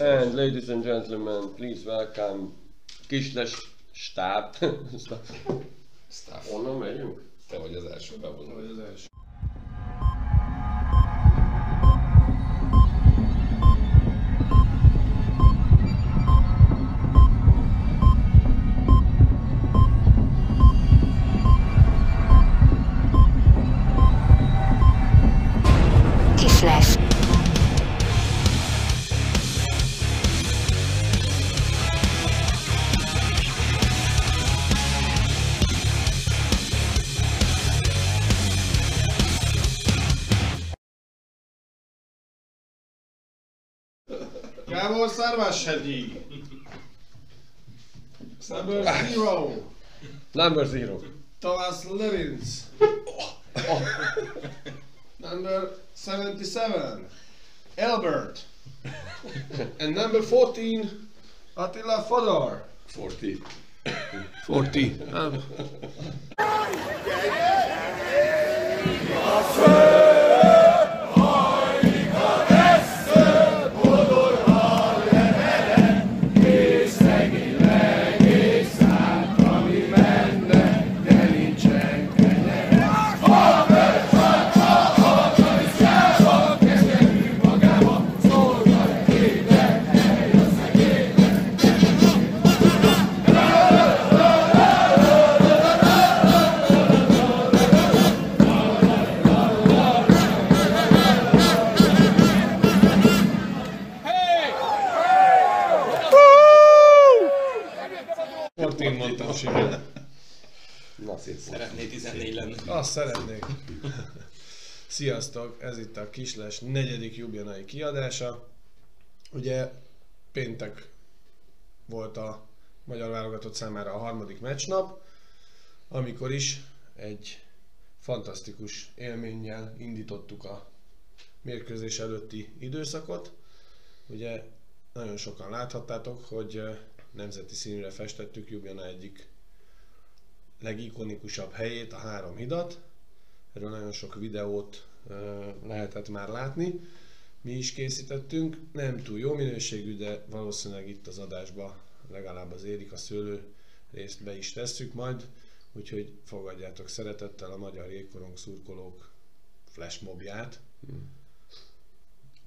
And ladies and gentlemen, please welcome Kisles stáb. Staff. Honnan megyünk? Te vagy az első bevonó. Vagy az első. Gábor Szarvashegyi. Number zero. Number zero. Thomas Levins. number 77. Albert. and number 14. Attila Fodor. 40. 40. Um. Fortin szép. Szeretné 14 lenni. Azt szeretnék. Sziasztok, ez itt a Kisles negyedik Jubjanai kiadása. Ugye péntek volt a magyar válogatott számára a harmadik meccsnap, amikor is egy fantasztikus élménnyel indítottuk a mérkőzés előtti időszakot. Ugye nagyon sokan láthattátok, hogy eh, nemzeti színűre festettük Jubjana egyik legikonikusabb helyét, a három hidat. Erről nagyon sok videót lehetett már látni. Mi is készítettünk, nem túl jó minőségű, de valószínűleg itt az adásba legalább az érik a szőlő részt be is tesszük majd, úgyhogy fogadjátok szeretettel a Magyar Jégkorong szurkolók flashmobját.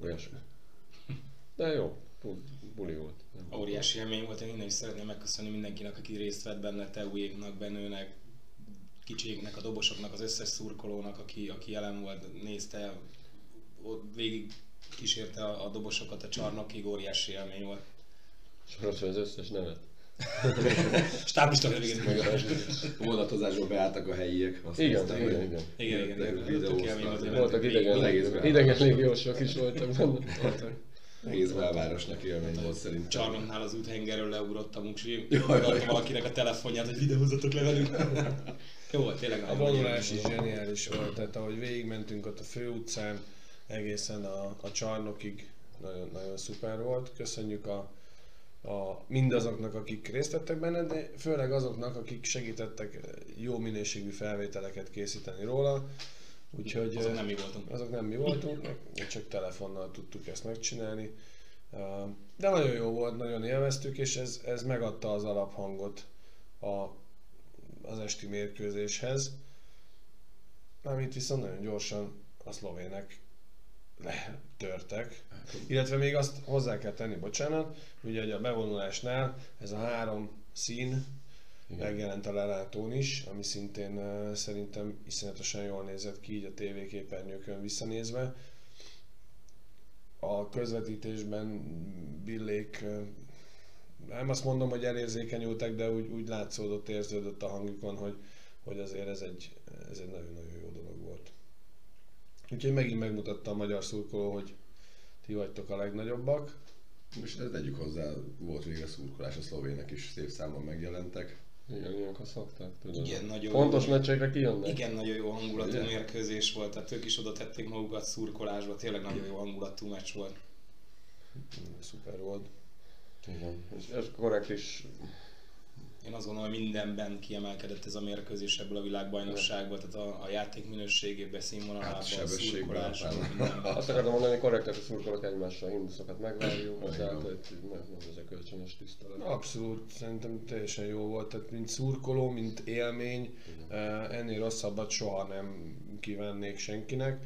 Olyasmi. De jó. Bu- Buli volt. Óriási élmény volt, én innen is szeretném megköszönni mindenkinek, aki részt vett benne, Teujéknak, Benőnek, kicsiknek, a dobosoknak, az összes szurkolónak, aki, aki jelen volt, nézte, ott végig kísérte a, a dobosokat a csarnokig, óriási élmény volt. Soros az összes nevet. Stáblista végén. Meg a... Vonatozásból beálltak a helyiek. Azt Igen, néztem, igen, igen. Igen, igen, igen. volt, Voltak idegen, idegen légiósok is voltak benne. Egész belvárosnak élmény volt szerintem. Csarnoknál az úthengerről leugrott a muksi, valakinek a telefonját, hogy videózzatok le velünk. Jó volt, tényleg A vonulás is zseniális volt, tehát ahogy végigmentünk ott a főutcán, egészen a, a csarnokig, nagyon, nagyon szuper volt. Köszönjük a, a, mindazoknak, akik részt vettek benne, de főleg azoknak, akik segítettek jó minőségű felvételeket készíteni róla. Úgyhogy Azok nem mi voltunk. azok nem mi voltunk, meg csak telefonnal tudtuk ezt megcsinálni. De nagyon jó volt, nagyon élveztük, és ez, ez megadta az alaphangot a, az esti mérkőzéshez. Amit viszont nagyon gyorsan a szlovének letörtek. Illetve még azt hozzá kell tenni, bocsánat, ugye a bevonulásnál ez a három szín megjelent a lelátón is, ami szintén uh, szerintem iszonyatosan jól nézett ki így a tévéképernyőkön visszanézve. A közvetítésben Billék uh, nem azt mondom, hogy elérzékenyültek, de úgy, úgy látszódott, érződött a hangukon, hogy, hogy azért ez egy, ez egy nagyon-nagyon jó dolog volt. Úgyhogy megint megmutatta a magyar szurkoló, hogy ti vagytok a legnagyobbak. Most ezt tegyük hozzá, volt végre szurkolás, a szlovének is szép számban megjelentek. Igen, ilyenkor szokták, tudod. Igen, nagyon Fontos jó. meccsekre kijönnek. Igen, nagyon jó hangulatú Igen. mérkőzés volt, tehát ők is oda tették magukat szurkolásba, tényleg nagyon jó hangulatú meccs volt. Szuper volt. Igen. És ez korrekt is Én azt gondolom, hogy mindenben kiemelkedett ez a mérkőzés ebből a világbajnokságból, tehát a, a játék minőségében, színvonalában, Hát, szurkolásban. Azt akartam mondani, hogy korrektek a szurkolók egymással, himnuszokat megvárjuk, nem, nem ez a kölcsönös tisztelet. Abszolút, szerintem teljesen jó volt, tehát mint szurkoló, mint élmény, eh, ennél rosszabbat soha nem kívánnék senkinek.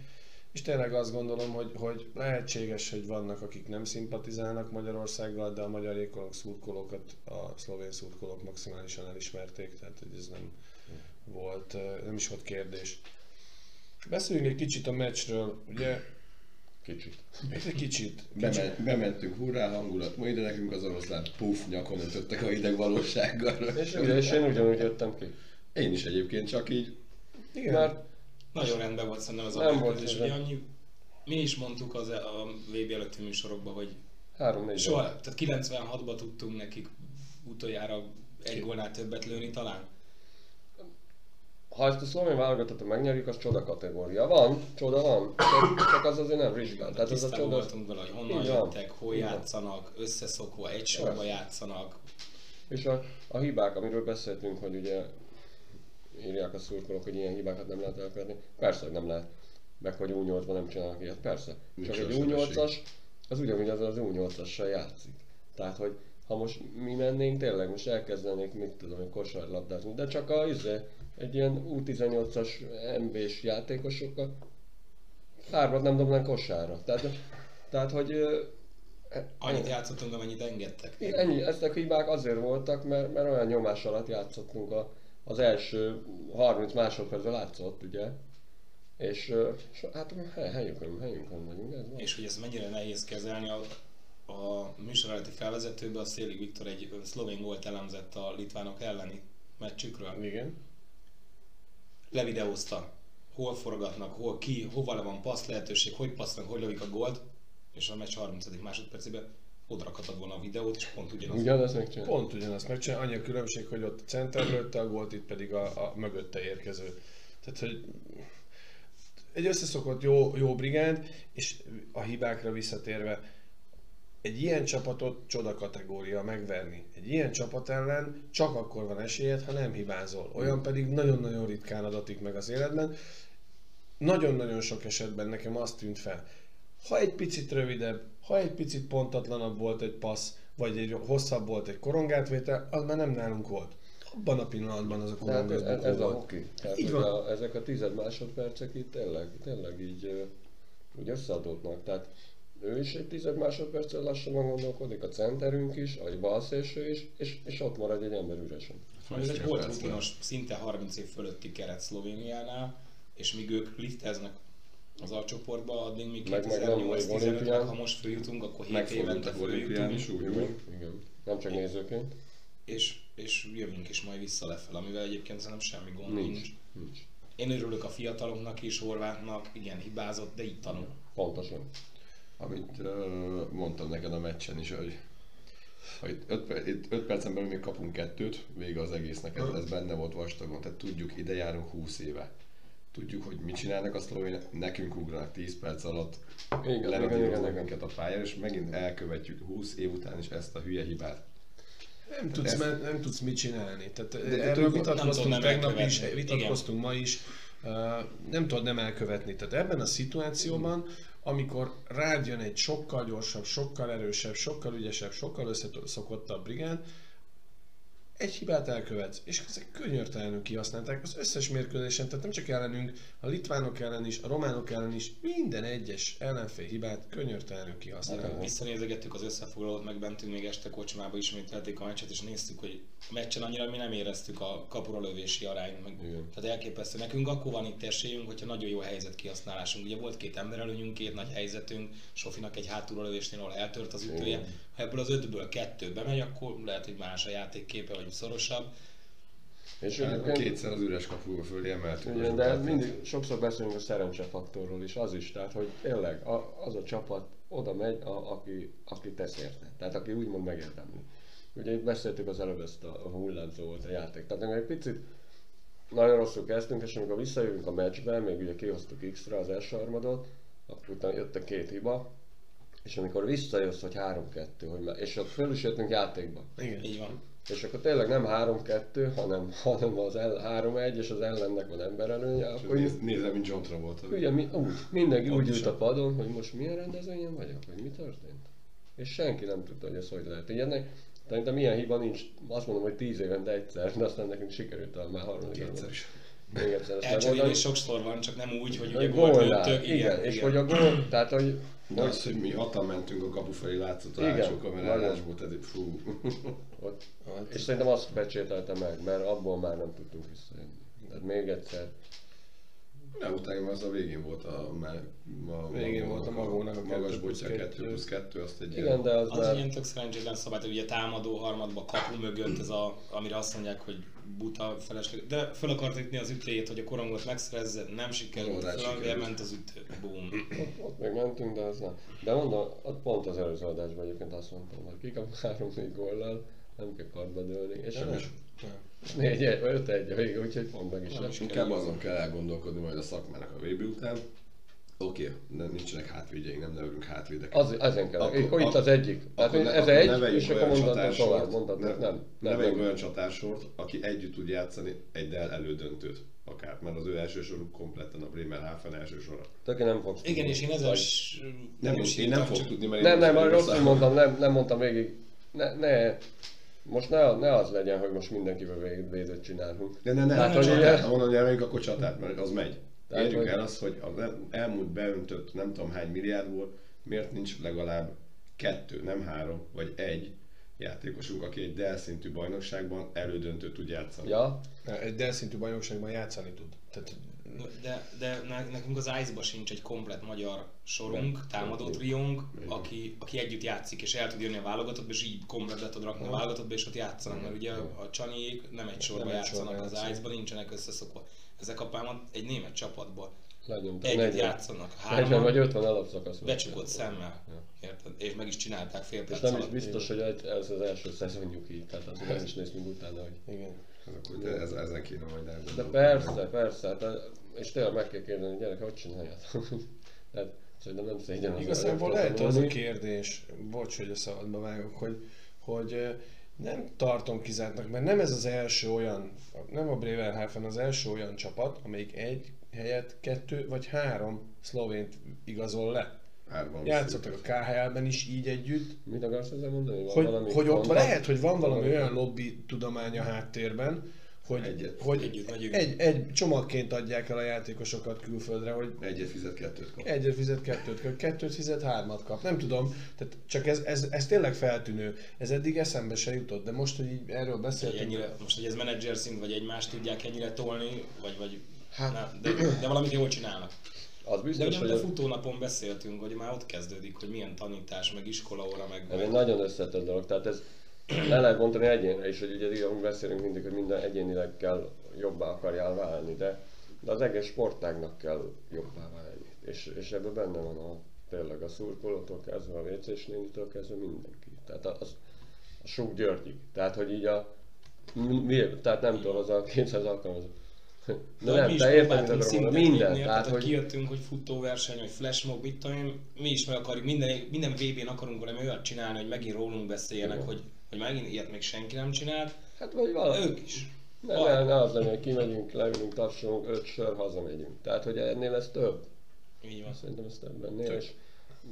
És tényleg azt gondolom, hogy, hogy lehetséges, hogy vannak, akik nem szimpatizálnak Magyarországgal, de a magyar jégkorong szurkolókat a szlovén szurkolók maximálisan elismerték, tehát hogy ez nem volt, nem is volt kérdés. Beszéljünk egy kicsit a meccsről, ugye Kicsit. egy kicsit, Bemen, bementünk, hurrá hangulat, ma ide nekünk az oroszlán, puff, nyakon öntöttek a hideg valósággal. És, ugye, és én ugyanúgy jöttem ki. Én is egyébként csak így, igen, Mert Nagyon rendben volt szerintem az Nem volt ez Ugye annyi, mi is mondtuk az a VB előtti műsorokban, hogy három-négy soha, tehát 96-ban tudtunk nekik utoljára egy gólnál többet lőni talán. Ha ezt a szlovén válogatottat megnyerjük, az csoda kategória. Van, csoda van, csak, csak az azért nem rizsgál. Tehát ez a csoda... voltunk vele, hogy honnan jöttek, hol játszanak, összeszokva, egy sorba játszanak. És a, a hibák, amiről beszéltünk, hogy ugye írják a szurkolók, hogy ilyen hibákat nem lehet elkövetni. Persze, hogy nem lehet. Meg hogy U8-ban nem csinálnak ilyet, persze. Nincs Csak egy olyan U8-as, az ugyanúgy az az U8-assal játszik. Tehát, hogy ha most mi mennénk, tényleg most elkezdenék, mit tudom, egy kosárlabdázni, de csak a, izé, egy ilyen U18-as MB-s játékosokkal hármat nem dobnánk kosárra. Tehát, tehát hogy ö, Annyit játszottunk, amennyit engedtek. Ennyi, ezek a hibák azért voltak, mert, mert olyan nyomás alatt játszottunk a, az első 30 másodpercben látszott, ugye? És, és hát hely- helyünkön, helyünkön vagyunk, ez van. És hogy ez mennyire nehéz kezelni, a, a műsor előtti felvezetőben a Széli Viktor egy szlovén gólt elemzett a litvánok elleni meccsükről. igen. Levideózta, hol forgatnak, hol ki, hova le van passz lehetőség, hogy passznak, hogy lövik a gólt, és a meccs 30. másodpercében oda rakhatod volna a videót, és pont ugyanaz. Ugyanezt megcsinálni? Pont ugyanazt megcsinál, annyi a különbség, hogy ott a center lőtte a gólt, itt pedig a, a mögötte érkező. Tehát, hogy egy összeszokott jó, jó brigánd, és a hibákra visszatérve, egy ilyen csapatot csoda kategória megverni. Egy ilyen csapat ellen csak akkor van esélyed, ha nem hibázol. Olyan pedig nagyon-nagyon ritkán adatik meg az életben. Nagyon-nagyon sok esetben nekem azt tűnt fel, ha egy picit rövidebb, ha egy picit pontatlanabb volt egy passz, vagy egy hosszabb volt egy korongátvétel, az már nem nálunk volt. Abban a pillanatban az a ez, korongát ez a volt. hoki. Tehát, Így van. a, ezek a tized másodpercek itt tényleg, tényleg így, úgy összeadódnak. Tehát ő is egy tized másodperccel lassabban gondolkodik, a centerünk is, a balszélső is, és, és ott marad egy ember üresen. Ez egy volt rutinos, szinte 30 év fölötti keret Szlovéniánál, és míg ők lifteznek az A csoportba, addig mi Meg- meg nem 2008-15-ben, olimpián. ha most följutunk, akkor 7 megfordult évente olimpián is följutunk, úgy. Igen. Nem csak nézőként. és, és jövünk is majd vissza lefelé, amivel egyébként szerintem semmi gond Nincs. nincs. Nincs. Én örülök a fiataloknak is, Horvátnak, igen, hibázott, de itt tanul. Pontosan. Amit uh, mondtam neked a meccsen is, hogy ha itt 5 percen belül még kapunk kettőt, vége az egésznek, ez, ez benne volt vastagon, tehát tudjuk, ide járunk 20 éve. Tudjuk, hogy mit csinálnak a szlovének, nekünk ugranak 10 perc alatt, leradíroznak minket a pályára, és megint elkövetjük 20 év után is ezt a hülye hibát. Nem tudsz, ez- me- nem tudsz mit csinálni. Tehát de erről tudod, nem vitatkoztunk tegnap is, elkövetni. vitatkoztunk ma is. Uh, nem tudod nem elkövetni. Tehát ebben a szituációban, amikor rád jön egy sokkal gyorsabb, sokkal erősebb, sokkal ügyesebb, sokkal összeszokottabb brigád, egy hibát elkövetsz, és ezek könyörtelenül kihasználták az összes mérkőzésen, tehát nem csak ellenünk, a litvánok ellen is, a románok ellen is, minden egyes ellenfél hibát könyörtelenül kihasználták. Visszanézegettük az összefoglalót, meg bentünk még este kocsmába ismételték a meccset, és néztük, hogy a meccsen annyira mi nem éreztük a kapura lövési arányt, meg, Igen. tehát elképesztő. Nekünk akkor van itt esélyünk, hogyha nagyon jó helyzet kihasználásunk. Ugye volt két emberelőnyünk, két nagy helyzetünk, Sofinak egy hátulról lövésnél, ahol eltört az ütője. Igen. Ha ebből az ötből kettő bemegy, akkor lehet, hogy más a játékképe, vagy szorosabb. És Hát, egyébként, kétszer az üres kapu fölé emeltük. igen, de mindig sokszor beszélünk a szerencsefaktorról is, az is, tehát hogy tényleg a, az a csapat oda megy, a, aki, aki tesz érte, tehát aki úgymond megérdemli. Ugye itt beszéltük az előbb ezt a, a hullámzó volt a játék, tehát egy picit nagyon rosszul kezdtünk, és amikor visszajövünk a meccsbe, még ugye kihoztuk X-re az első harmadot, akkor utána jött a két hiba, és amikor visszajössz, hogy 3-2, hogy már, és ott föl is jöttünk játékba, Igen. Így van. és akkor tényleg nem 3-2, hanem, hanem az el, 3-1, és az ellennek van emberelőnye, akkor Nézd, nézem, mint John Travolta. ugye mi, úgy, mindenki úgy ült a padon, hogy most milyen rendezvényen vagyok, vagy mi történt. És senki nem tudta, hogy ez hogy lehet. Így ennek, szerintem ilyen hiba nincs, azt mondom, hogy 10 évente egyszer, de aztán nekünk sikerült talán már harmadik Egyszer is. Elcserélni megoldani. sokszor van, csak nem úgy, hogy ugye Hogy gólt lőttök. igen, és hogy a gól, tehát hogy De az, hogy mi hatan mentünk a kapu felé, látszott a Igen, hátsó kamerálásból, nagyon. tehát fú. ott, és szerintem azt becsételte meg, mert abból már nem tudtunk visszajönni. Tehát még egyszer, De utána az a végén volt a, a Végén volt a Magónak a magas bocsánat, 2 kettő. plusz 2, azt egy igen, de az, Az már... ilyen tök szerencsétlen szabály, hogy ugye támadó harmadba kapu mögött ez a, amire azt mondják, hogy buta felesleg. De fel akart ütni az ütőjét, hogy a korongot megszerezze, nem sikerült, Oldalt fel, sikerült. ment az ütő, boom. Ott, ott mentünk, de az nem. De mondom, ott pont az előző adásban egyébként azt mondtam, hogy kikap 3-4 góllal, nem kell kartba dőlni. És nem, nem, nem. 4 1 5 1 a vége, úgyhogy meg is Nem is Inkább azon kell elgondolkodni majd a szakmának a VB után. Oké, okay, nincsenek hátvédjeink, nem nevelünk hátvédeket. Az, ezen kell. Akkor- Akkor, itt az egyik. Tehát Akkor ez ne- akkor egy, és akkor csatársort, tovább, mondhatod, ne- nem. Nem, Neveljük nem. olyan csatársort, aki együtt tud játszani egy elődöntőt akár, mert az ő első soruk kompletten a Bremerhaven első sora. Töké nem fogsz Igen, tudni. és én ezzel Vagy- is Nem, is én nem csak- tudni, mert Nem, én nem, rosszul mondtam, nem, nem mondtam végig. Ne, ne, most ne, ne az legyen, hogy most mindenkivel védőt csinálunk. De ne, ne, hát, hogy csatát, ugye- ha mondom, nyerünk, akkor csatát, mert az megy. Tehát, Érjük hogy- el azt, hogy az elmúlt beöntött nem tudom hány milliárdból, miért nincs legalább kettő, nem három, vagy egy játékosunk, aki egy Dell szintű bajnokságban elődöntőt tud játszani. Ja, Egy Dell szintű bajnokságban játszani tud. Tehát De, de ne- nekünk az Ice-ba sincs egy komplet magyar sorunk, Nem. támadó triónk, aki, aki együtt játszik, és el tud jönni a válogatottba, és így komplet le tud rakni a válogatottba, és ott játszanak, mert ugye a Csaniék nem egy sorba Nem egy játszanak sorba az. Ice-ba, nincsenek összeszokva. Ezek a pámat egy német csapatból lenyomtam. együtt 40, játszanak, 40 hárman, vagy 50 alapszakasz. becsukott szemmel, érted? És meg is csinálták fél És perc nem is biztos, hogy ez az első szezonjuk így, tehát azért nem is néztünk utána, hogy... igen. Ez, ezen kéne majd De persze, persze, hát, és tényleg meg kell kérdeni, hogy gyerek, hogy csináljátok? Tehát szerintem nem szégyen az Igazából lehet az a kérdés, bocs, hogy a szabadba vágok, hogy, hogy nem tartom kizártnak, mert nem ez az első olyan, nem a Bremerhaven az első olyan csapat, amelyik egy helyet kettő vagy három szlovént igazol le. Hárman Játszottak a KHL-ben is így együtt, Mit akarsz ezzel mondani? Van hogy, valami hogy ott mondat? lehet, hogy van valami Valami- olyan lobby tudomány a háttérben, hogy, Egyet. hogy Együtt megyünk. egy, egy csomagként adják el a játékosokat külföldre, hogy Egyet fizet, kettőt kap. Egyet fizet, kettőt kap, kettőt fizet, hármat kap. Nem tudom, tehát csak ez, ez, ez tényleg feltűnő. Ez eddig eszembe se jutott, de most, hogy így erről beszéltünk, ennyire, most, hogy ez menedzser szint, vagy egymást tudják ennyire tolni, vagy, vagy Hát- nem, de, de valamit jól csinálnak. Az De biztos, ugye hogy a futónapon beszéltünk, hogy már ott kezdődik, hogy milyen tanítás, meg iskolaóra, meg... ez egy nagyon összetett dolog. Tehát ez le lehet mondani egyénre is, hogy ugye így beszélünk mindig, hogy minden egyénileg kell jobbá akarjál válni, de, de az egész sportágnak kell jobbá válni. És, és ebben benne van a, tényleg a szurkolótól kezdve, a WC-s nénitől kezdve mindenki. Tehát az, a Suk Györgyig. Tehát, hogy így a mi, tehát nem tudom, az a 200 alkalmazott. De nem, te érted? Minden. lépni, Tehát, hogy hogy kijöttünk, hogy futóverseny, vagy flashmob, mit tudom én, mi is meg akarjuk, minden, minden VB-n akarunk valami olyat csinálni, hogy megint rólunk beszéljenek, Igen. hogy, hogy megint ilyet még senki nem csinált, hát vagy valami. ők is. Ne, ne, ne az legyen, hogy kimegyünk, leülünk, tapsolunk, öt sör, hazamegyünk. Tehát, hogy ennél ez több. Így van. Szerintem ez több ennél, Tök. és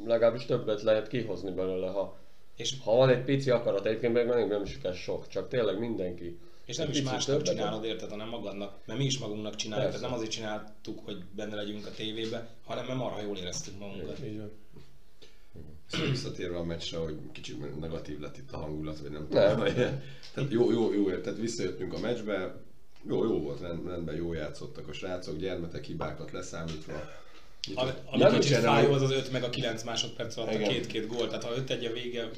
legalábbis többet lehet kihozni belőle, ha, És, ha van egy pici akarat, egyébként meg nem, nem is kell sok, csak tényleg mindenki. és nem Egy is másnak csinálod, érted, hanem magadnak, mert mi is magunknak csináljuk, Persze. tehát nem azért csináltuk, hogy benne legyünk a tévébe, hanem mert marha jól éreztük magunkat. így van. Szóval visszatérve a meccsre, hogy kicsit negatív lett itt a hangulat, vagy nem Nem. tudom. Tehát jó, jó, jó, tehát visszajöttünk a meccsbe, jó, jó volt, rend- rendben jó játszottak a srácok, gyermetek hibákat leszámítva. Ami, Nyitott- ami kicsit fájó az az 5 meg a 9 másodperc alatt a Igen. két-két gól, tehát ha 5 egy a vége, eh,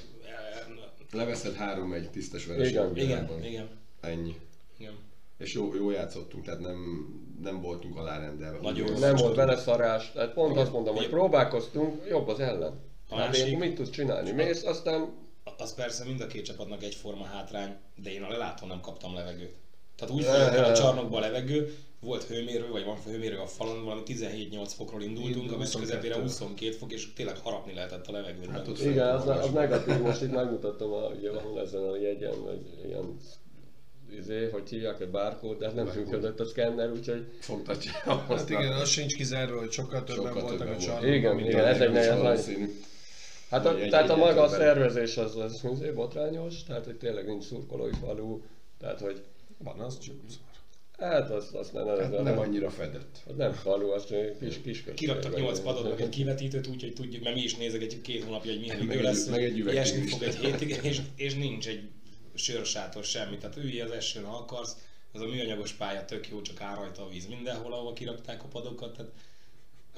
Leveszed három egy tisztes Igen, vereség. igen, igen, Ennyi. igen. És jó, jó játszottunk, tehát nem, nem voltunk alárendelve. Nagyon. Nem volt beleszarás, tehát pont azt mondom, hogy Igen. próbálkoztunk, jobb az ellen. A másik- én mit tudsz csinálni? Mész, aztán Az persze mind a két csapatnak egyforma hátrány, de én a lelátón nem kaptam levegőt. Tehát úgy el a csarnokba a levegő, volt hőmérő, vagy van hőmérő a falon, valami 17-8 fokról indultunk, a meccs 22. közepére 22 fok, és tényleg harapni lehetett a levegőt. Hát ott Igen, az, az negatív, most itt megmutattam, a, ugye van ezen a jegyen, hogy ilyen izé, hogy hívják, a barcode, de nem működött a szkenner, úgyhogy Fogtatja. Hát igen, az sincs kizárva, hogy sokkal többen Sokkal voltak többen a volt. csarnokban, Igen, mint igen, a ez egy nagyon. Hát a, Egy- tehát a maga a szervezés az, az, az botrányos, tehát hogy tényleg nincs szurkolói falu, tehát hogy Van az csak hát az, az nem, Hát nem annyira fedett. az nem falu, az kis kis Kiraktak 8 padot, meg egy kivetítőt, úgyhogy tudjuk, mert mi is nézegetjük két hónapja, hogy milyen idő lesz, meg egy üveg ilyesmi fog egy hétig, és, és nincs egy sörsátor semmi. Tehát ülj az esőn, ha akarsz, ez a műanyagos pálya tök jó, csak áll rajta a víz mindenhol, ahol kirakták a padokat. Tehát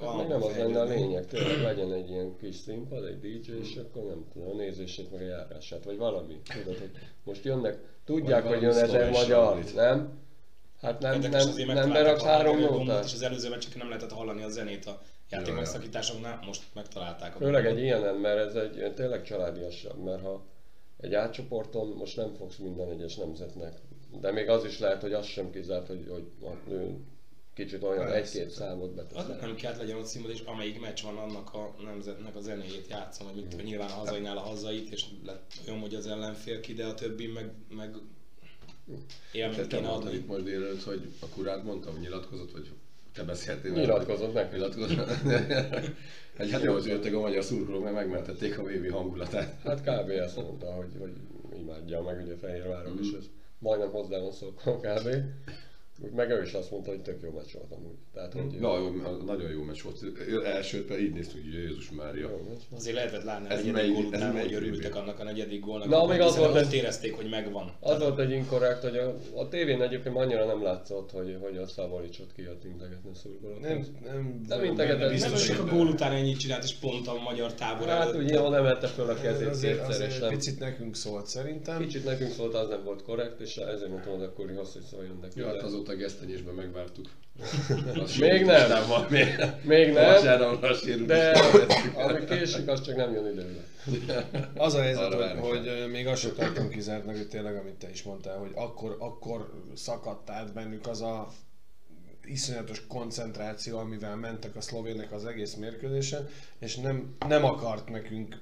Hát meg nem az lenne a lényeg, tényleg legyen egy ilyen kis színpad, egy DJ, és akkor nem tudom, a nézését meg a járását, vagy valami. Tudod, hogy most jönnek, tudják, Vagy hogy jön ezer magyar, nem? Hát nem, nem, nem megtalálták beraksz a három nótát? És az előző meccseken nem lehetett hallani a zenét a játék megszakításoknál, most megtalálták a Főleg egy ilyenen, mert ez egy tényleg családiasabb, mert ha egy átcsoporton most nem fogsz minden egyes nemzetnek, de még az is lehet, hogy az sem kizárt, hogy, hogy kicsit olyan Persze. egy-két számot Az beteszel. nem kell legyen ott színpad, és amelyik meccs van, annak a nemzetnek a zenéjét játszom, vagy mit tudom, nyilván a hazainál a hazait, és lett olyan, hogy az ellenfél ki, de a többi meg, meg élményt kéne adni. itt most délelőtt, hogy a kurát mondta, hogy nyilatkozott, vagy te beszéltél vele? Nyilatkozott neki. Nyilatkozott. Egy hát jó, hogy jöttek a magyar szurkolók, mert megmentették a VB hangulatát. Hát kb. ezt mondta, hogy, hogy imádja meg, ugye Fehérváron is, ez majdnem hozzá van szokva kb. Meg ő is azt mondta, hogy tök jó meccs volt amúgy. Tehát, hogy Na, jó, nagyon jó meccs volt. Elsőt pedig így néztünk, hogy Jézus Mária. Azért lehetett látni a Ez negyedik melyik- gól után, hogy örültek annak a negyedik gólnak. Na, még az volt ott ez- érezték, hogy megvan. Az volt egy inkorrekt, hogy a, a tévén egyébként annyira nem látszott, hogy, hogy a Szabolicsot kijött integetni a szurkolók. Nem, nem, Nem integetett, nem Nem, biztos, csak a gól után ennyit csinált, és pont a magyar tábor Hát ugye jól emelte föl a kezét kétszer, és nem. picit nekünk szólt szerintem. Kicsit nekünk szólt, az nem volt korrekt, és ezért mondtam, hogy akkor hogy szóljon neki. Azóta gesztenyésben megvártuk. Még nem. Nem van, még, Még nem, Vasárnapra a sérülés. de ami késik, az csak nem jön időbe. Az a helyzet, Arra hogy, hogy még azt sem tartom kizártnak, hogy tényleg, amit te is mondtál, hogy akkor, akkor szakadt át bennük az a iszonyatos koncentráció, amivel mentek a szlovének az egész mérkőzésen, és nem, nem akart nekünk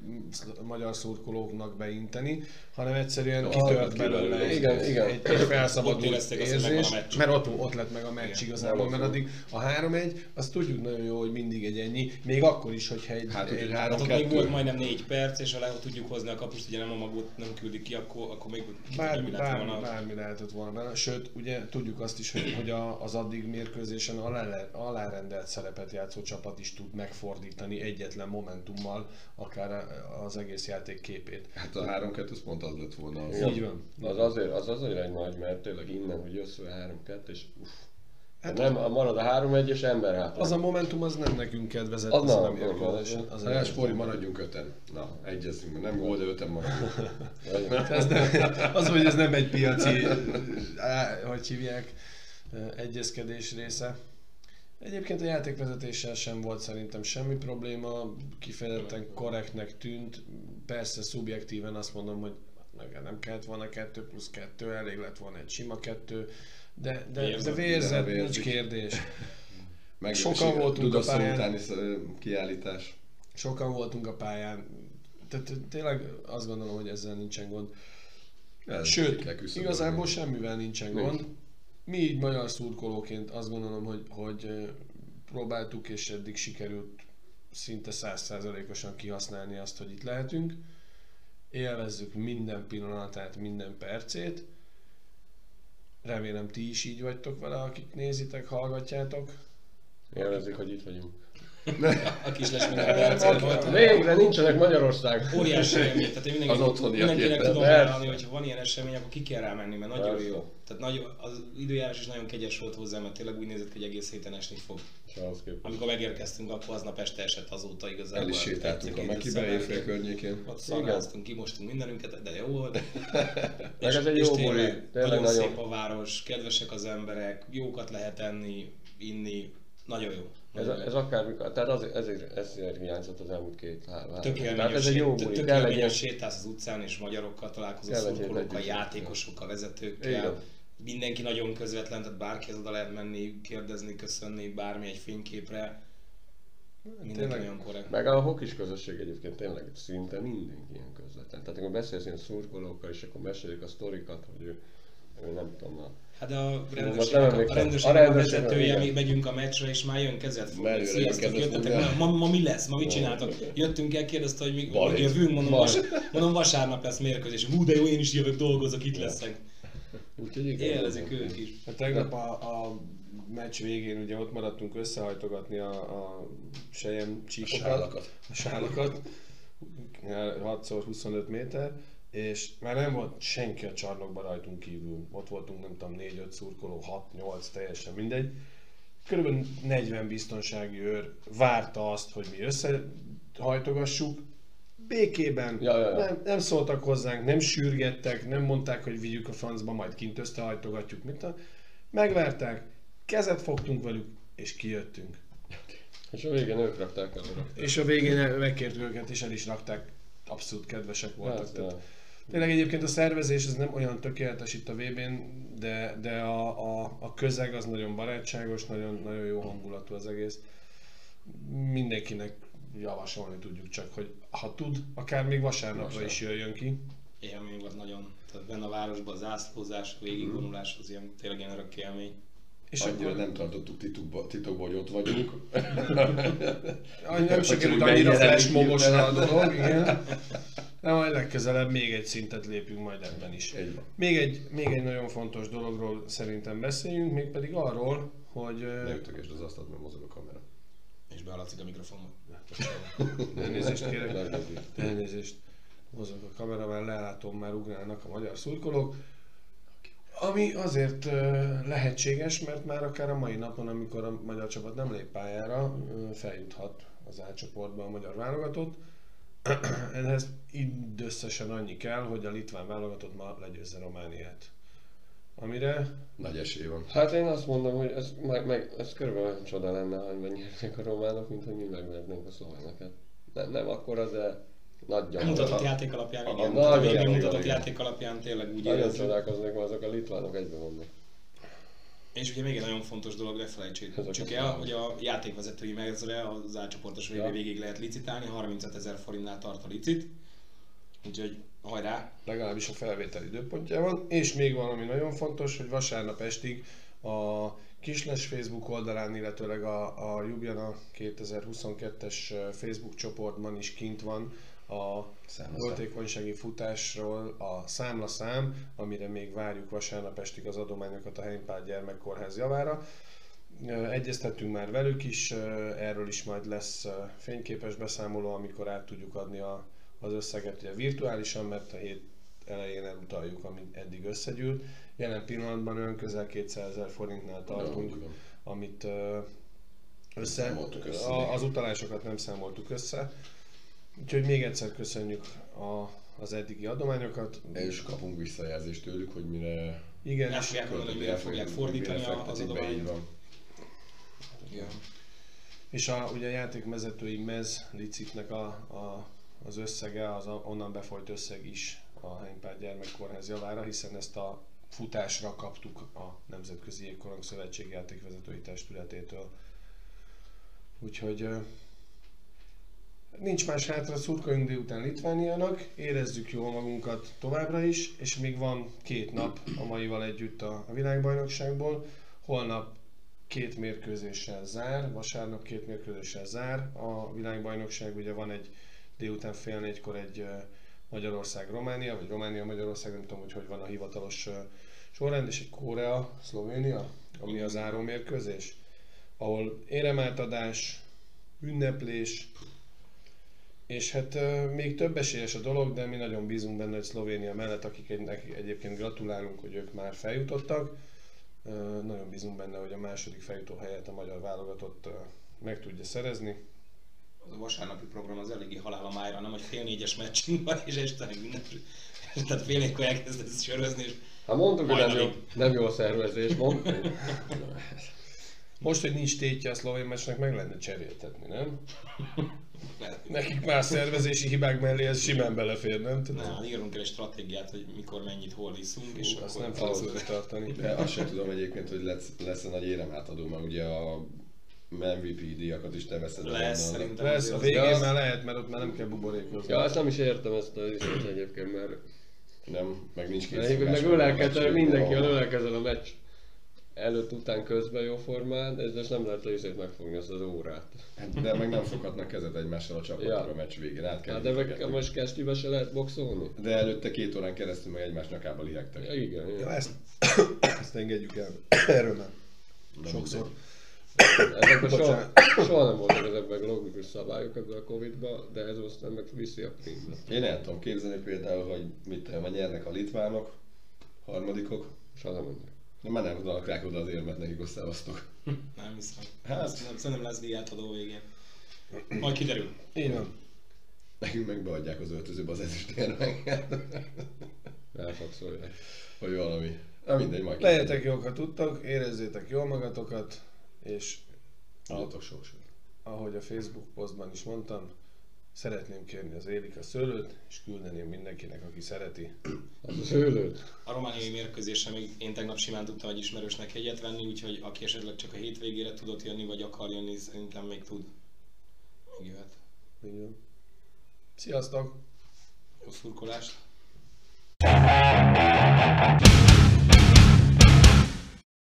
magyar szurkolóknak beinteni, hanem egyszerűen kitört belőle egy, igen, igen. egy, egy felszabadult érzés, mert ott, ott lett meg a meccs Igen. igazából, mert addig a 3-1, azt tudjuk nagyon jó, hogy mindig egy ennyi, még akkor is, hogyha egy, Hát, egy Hát ott még 3-2. volt majdnem 4 perc, és ha le tudjuk hozni a kapust, ugye nem a magot nem küldik ki, akkor, akkor még Bármi, bármi, bármi lehetett volna benne. Sőt, ugye tudjuk azt is, hogy, hogy a, az addig mérkőzésen alá, alárendelt szerepet játszó csapat is tud megfordítani egyetlen momentummal akár az egész játék képét. Hát a 3-2 az pont az lett volna. Az. Így van. Az azért, az azért egy nagy, mert tényleg innen, hogy jössz fel 3-2, és uff. Hát Hát nem, marad a 3-1 és ember hát. Az a momentum az nem nekünk kedvezett, Az az, nem, mérkőzésen. az- Az Hát egy- Spori, maradjunk öten. Na, egyezünk, nem gól, de öten maradjunk. Ez nem, az, hogy ez nem egy piaci, á, hogy hívják, egyezkedés része. Egyébként a játékvezetéssel sem volt szerintem semmi probléma, kifejezetten korrektnek tűnt. Persze szubjektíven azt mondom, hogy nem kellett volna 2 plusz 2, elég lett volna egy sima 2, de, de, de Érzem, vérzett, de nincs kérdés. Meg Sokan voltunk a pályán. utáni kiállítás. Sokan voltunk a pályán, tehát tényleg azt gondolom, hogy ezzel nincsen gond. Ez Sőt, igazából semmivel nincsen Nincs. Mi így magyar szurkolóként azt gondolom, hogy, hogy próbáltuk és eddig sikerült szinte százszázalékosan kihasználni azt, hogy itt lehetünk. Élvezzük minden pillanatát, minden percét. Remélem ti is így vagytok vele, akik nézitek, hallgatjátok. Élvezik, hogy itt vagyunk. A kis les minden percet volt. Végre nincsenek Magyarország. Óriási élmény, tehát én mindenki, Az otthoniak mindenkinek tudom ajánlani, hogy ha van ilyen esemény, akkor ki kell rámenni, mert nagyon Persze. jó. Tehát nagyon, az időjárás is nagyon kegyes volt hozzá, mert tényleg úgy nézett ki, hogy egész héten esni fog. És. Amikor megérkeztünk, akkor aznap este esett azóta igazából. El is sétáltunk a Mekibe évfél környékén. Ott szarráztunk, kimostunk mindenünket, de jó volt. Meg ez egy jó buli. tényleg, Tényleg nagyon, nagyon. szép a város, kedvesek az emberek, jókat lehet enni, inni, nagyon jó. Ez, ez akár, tehát az, ezért, ezért hiányzott az elmúlt két-három. Tök Tehát élményes, ez egy jó tök- buli. tök Kell egy sétálsz az utcán, és magyarokkal találkozol, szurkolókkal, játékosokkal, vezetőkkel. Igen. mindenki nagyon közvetlen, tehát bárkihez oda lehet menni, kérdezni, köszönni, bármi egy fényképre. Mindenki Tényleg. nagyon korrekt. Meg a hokis közösség egyébként tényleg szinte mindenki ilyen közvetlen. Tehát amikor beszélsz ilyen szurkolókkal, és akkor mesélik a sztorikat, hogy ő nem tudom, a Hát a rendőrségnek, nem a, a, rendőrségnek A vezetője, mi megyünk a meccsre, és már jön kezet fogni. Sziasztok, jöttetek, ma, ma, mi lesz? Ma mit csináltok? Jöttünk el, kérdezte, hogy mi hogy jövünk, mondom, vas, mondom, vasárnap lesz mérkőzés. Hú, de jó, én is jövök, dolgozok, itt leszek. Úgyhogy igen. Élvezik ők is. Hát tegnap a, a meccs végén ugye ott maradtunk összehajtogatni a, a sejem csíkokat, sálakat. a sálakat, 6x25 méter, és már nem volt senki a csarnokban rajtunk kívül. Ott voltunk, nem tudom, 4-5 szurkoló, 6-8, teljesen mindegy. Körülbelül 40 biztonsági őr várta azt, hogy mi összehajtogassuk, békében, Ja, ja, ja. Nem, nem szóltak hozzánk, nem sürgettek, nem mondták, hogy vigyük a francba, majd kint összehajtogatjuk, mit tudom. Megvárták, kezet fogtunk velük, és kijöttünk. És a végén ők rakták el. És a végén megkértük őket, és el is rakták, abszolút kedvesek voltak. Hát, Tehát. Tényleg egyébként a szervezés ez nem olyan tökéletes itt a VB-n, de, de a, a, a közeg az nagyon barátságos, nagyon, nagyon jó hangulatú az egész. Mindenkinek javasolni tudjuk csak, hogy ha tud, akár még vasárnapra Vasárnap. is jöjjön ki. Élmény volt nagyon. Tehát benne a városban a zászlózás, a végigvonulás, az ilyen, tényleg ilyen örök élmény. És Annyira akkor nem tartottuk titokba, titokba, hogy ott vagyunk. Annyi- nem sikerült annyira mennyire flash mobosra a dolog, igen. De majd legközelebb még egy szintet lépünk majd ebben is. Van. Még egy, még egy nagyon fontos dologról szerintem beszéljünk, mégpedig arról, hogy... Ne ütögesd az asztalt, mert mozog a kamera. És behallatszik a mikrofonba. Elnézést kérek. Elnézést. Mozog a kamera, mert lelátom, már ugrálnak a magyar szurkolók. Ami azért lehetséges, mert már akár a mai napon, amikor a magyar csapat nem lép pályára, feljuthat az A csoportba a magyar válogatott. Ehhez mindösszesen annyi kell, hogy a litván válogatott ma legyőzze Romániát. Amire Nagy esély van. Hát én azt mondom, hogy ez, meg, meg, ez körülbelül olyan csoda lenne, hogy megnyernék a románok, mint hogy mi megvernénk a szlovéneket. Nem, nem akkora, de nagy Mutatott gyakorlat. játék alapján, A- igen. a- Tehát a nagyon végén jó, mutatott igen. játék alapján tényleg úgy Nagyon érezzük. csodálkoznék, mert azok a litvánok egybe vannak. És ugye még egy nagyon fontos dolog, ne felejtsék Ezek csak el, hogy a játékvezetői mezre az átcsoportos VB Ja. végig lehet licitálni, 35 ezer forintnál tart a licit. Úgyhogy hajrá! legalábbis a felvétel időpontjában. És még valami nagyon fontos, hogy vasárnap estig a Kisles Facebook oldalán, illetőleg a, a Ljubljana 2022-es Facebook csoportban is kint van a voltékonysági futásról a számlaszám, amire még várjuk vasárnap estig az adományokat a Heimpál Gyermekkórház javára. Egyeztettünk már velük is, erről is majd lesz fényképes beszámoló, amikor át tudjuk adni a, az összeget ugye virtuálisan, mert a hét elején elutaljuk, ami eddig összegyűlt. Jelen pillanatban olyan közel 200 ezer forintnál tartunk, amit össze, a, az utalásokat nem számoltuk össze. Úgyhogy még egyszer köszönjük a, az eddigi adományokat. És kapunk visszajelzést tőlük, hogy mire Igen, és fogják mondani, hogy mire fogják fordítani a- az adományt. így van. Igen. És a, ugye a játékvezetői mez licitnek a, a, az összege, az a, onnan befolyt összeg is a Heimpár Gyermekkórház javára, hiszen ezt a futásra kaptuk a Nemzetközi Jégkorong Szövetség játékvezetői testületétől. Úgyhogy nincs más hátra, szurkoljunk délután Litvániának, érezzük jól magunkat továbbra is, és még van két nap a maival együtt a, világbajnokságból. Holnap két mérkőzéssel zár, vasárnap két mérkőzéssel zár a világbajnokság, ugye van egy délután fél négykor egy Magyarország-Románia, vagy Románia-Magyarország, nem tudom, hogy hogy van a hivatalos sorrend, és egy Korea-Szlovénia, ami a záró mérkőzés, ahol éremátadás, ünneplés, és hát még több esélyes a dolog, de mi nagyon bízunk benne, hogy Szlovénia mellett, akik egy, nekik egyébként gratulálunk, hogy ők már feljutottak, nagyon bízunk benne, hogy a második feljutó helyet a magyar válogatott meg tudja szerezni. Az a vasárnapi program az eléggé halál a májra, nem, hogy fél négyes meccsünk van, és este ünnep. Tehát fél négykor elkezdesz sörözni, és Hát mondtuk, hogy nem jó, nem jó a szervezés, mondtuk. Most, hogy nincs tétje a szlovén meccsnek, meg lenne cseréltetni, nem? Nekik más szervezési hibák mellé ez simán belefér, nem? Nem, hát írunk el egy stratégiát, hogy mikor mennyit hol iszunk, és Azt nem fogsz tartani. De azt sem tudom egyébként, hogy lesz, lesz-e nagy érem átadó, mert ugye a MVP díjakat is te veszed. lesz szerintem. Lesz, a az- végén Ja. már lehet, mert ott már nem kell buborékozni. Ja, ezt nem is értem ezt a részét egyébként, mert Nem, meg nincs Egyébként meg ölelkezel, mindenki ölelkezel a meccs előtt, után, közben jó formán, ez most nem lehet a izét megfogni, azt az órát. Hát, De meg nem foghatnak kezet egymássel a csapatok Ja. a meccs végén. Át kell Hát de meg most kesztyűbe se lehet boxolni? De előtte két órán keresztül meg egymás nyakába lihegtek. Ja, igen, Ja, igen. ezt, ezt engedjük el. Erről már. Na, Sokszor. Ezekben soha, soha nem voltak ezekben logikus szabályok ebben a Covid-ban, de ez most nem meg viszi a prímet. Én el tudom képzelni például, hogy mit tudom, nyernek a litvánok, harmadikok, Soha nem mondják. Már nem tudnak rák oda az érmet nekik, szevasztok. Nem hiszem. Hát. Nem, szerintem lesz díjátadó végén. Majd kiderül. Így van. Nekünk meg beadják az öltözőbe az ezüstérmeket. Elfakszolják. Vagy valami. Na mindegy, majd Legyetek jók, ha tudtok, érezzétek jól magatokat, és Állatok sorsot. ahogy a Facebook posztban is mondtam, Szeretném kérni az Érika szőlőt, és küldeném mindenkinek, aki szereti. Az a szőlőt? A romániai mérkőzésre még én tegnap simán tudtam egy ismerősnek jegyet venni, úgyhogy aki esetleg csak a hétvégére tudott jönni, vagy akar jönni, szerintem még tud. Még jöhet. Még jön. Sziasztok! Jó szurkolást!